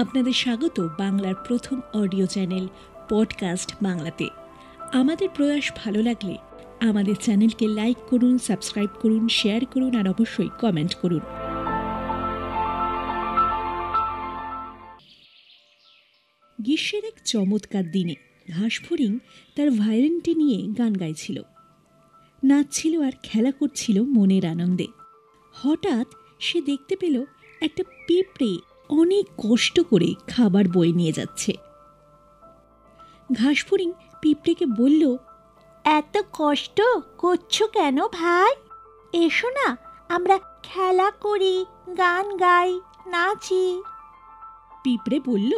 আপনাদের স্বাগত বাংলার প্রথম অডিও চ্যানেল পডকাস্ট বাংলাতে। আমাদের প্রয়াস ভালো লাগলে আমাদের চ্যানেলকে লাইক করুন, সাবস্ক্রাইব করুন, শেয়ার করুন আর অবশ্যই কমেন্ট করুন। গ্রীষ্মের এক চমৎকার দিনে ঘাসফড়িং তার ভায়োলিনটি নিয়ে গান গাইছিল। নাচছিল আর খেলা করছিল মনের আনন্দে। হঠাৎ সে দেখতে পেল একটা পিঁপড়ে অনেক কষ্ট করে খাবার বয়ে নিয়ে যাচ্ছে। ঘাসফড়িং পিঁপড়েকে বলল, এত কষ্ট করছ কেন ভাই? এসো না, আমরা খেলা করি, গান গাই, নাচি। পিঁপড়ে বলল,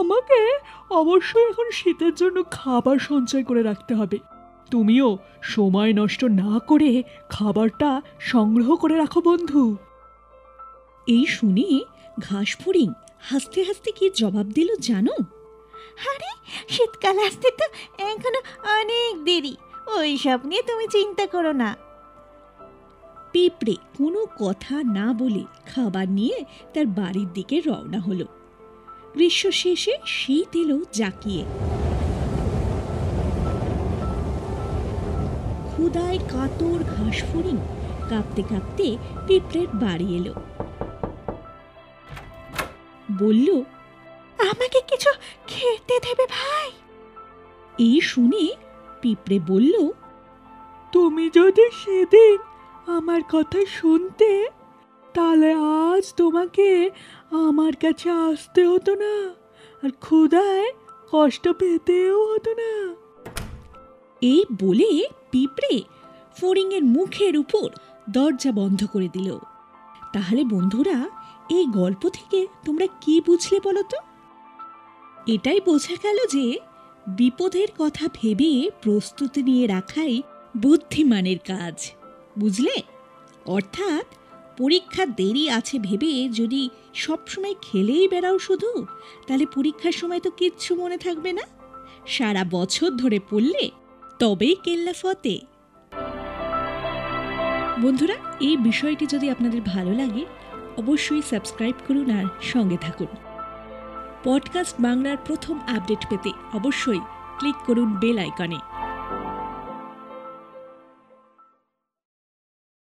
আমাকে অবশ্যই এখন শীতের জন্য খাবার সঞ্চয় করে রাখতে হবে। তুমিও সময় নষ্ট না করে খাবারটা সংগ্রহ করে রাখো বন্ধু। এই শুনে ঘাসফড়িং হাসতে হাসতে কি জবাব দিল জানো? আরে, শীতকাল আসতে তো এখনও অনেক দেরি ওই সব নিয়ে তুমি চিন্তা করো না। পিঁপড়ে কোনো কথা না বলে খাবার নিয়ে তার বাড়ির দিকে রওনা হলো। গ্রীষ্ম শেষে শীত এলো জাকিয়ে। ক্ষুদায় কাতর ঘাসফড়িং কাঁপতে কাঁপতে পিঁপড়ের বাড়ি এলো। বলল, আমাকে কিছু খেতে দেবে ভাই? এই শুনে পিঁপড়ে বলল, তুমি যদি সেদিন আমার কথা শুনতে, তাহলে আজ তোমাকে আমার কাছে আসতে হতো না, আর ক্ষুধায় কষ্ট পেতেও হতো না। এই বলে পিঁপড়ে ফড়িংয়ের মুখের উপর দরজা বন্ধ করে দিল। তাহলে বন্ধুরা এই গল্প থেকে তোমরা কি বুঝলে বলো তো? এটাই বোঝা গেল যে বিপদের কথা ভেবে প্রস্তুতি নিয়ে রাখাই বুদ্ধিমানের কাজ, বুঝলে? অর্থাৎ পরীক্ষা দেরি আছে ভেবে যদি সবসময় খেলেই বেড়াও শুধু, তাহলে পরীক্ষার সময় তো কিচ্ছু মনে থাকবে না। সারা বছর ধরে পড়লে তবেই কেল্লা ফতে। বন্ধুরা, এই বিষয়টি যদি আপনাদের ভালো লাগে অবশ্যই সাবস্ক্রাইব করুন আর সঙ্গে থাকুন। পডকাস্ট বাংলার প্রথম আপডেট পেতে অবশ্যই ক্লিক করুন বেল আইকনে।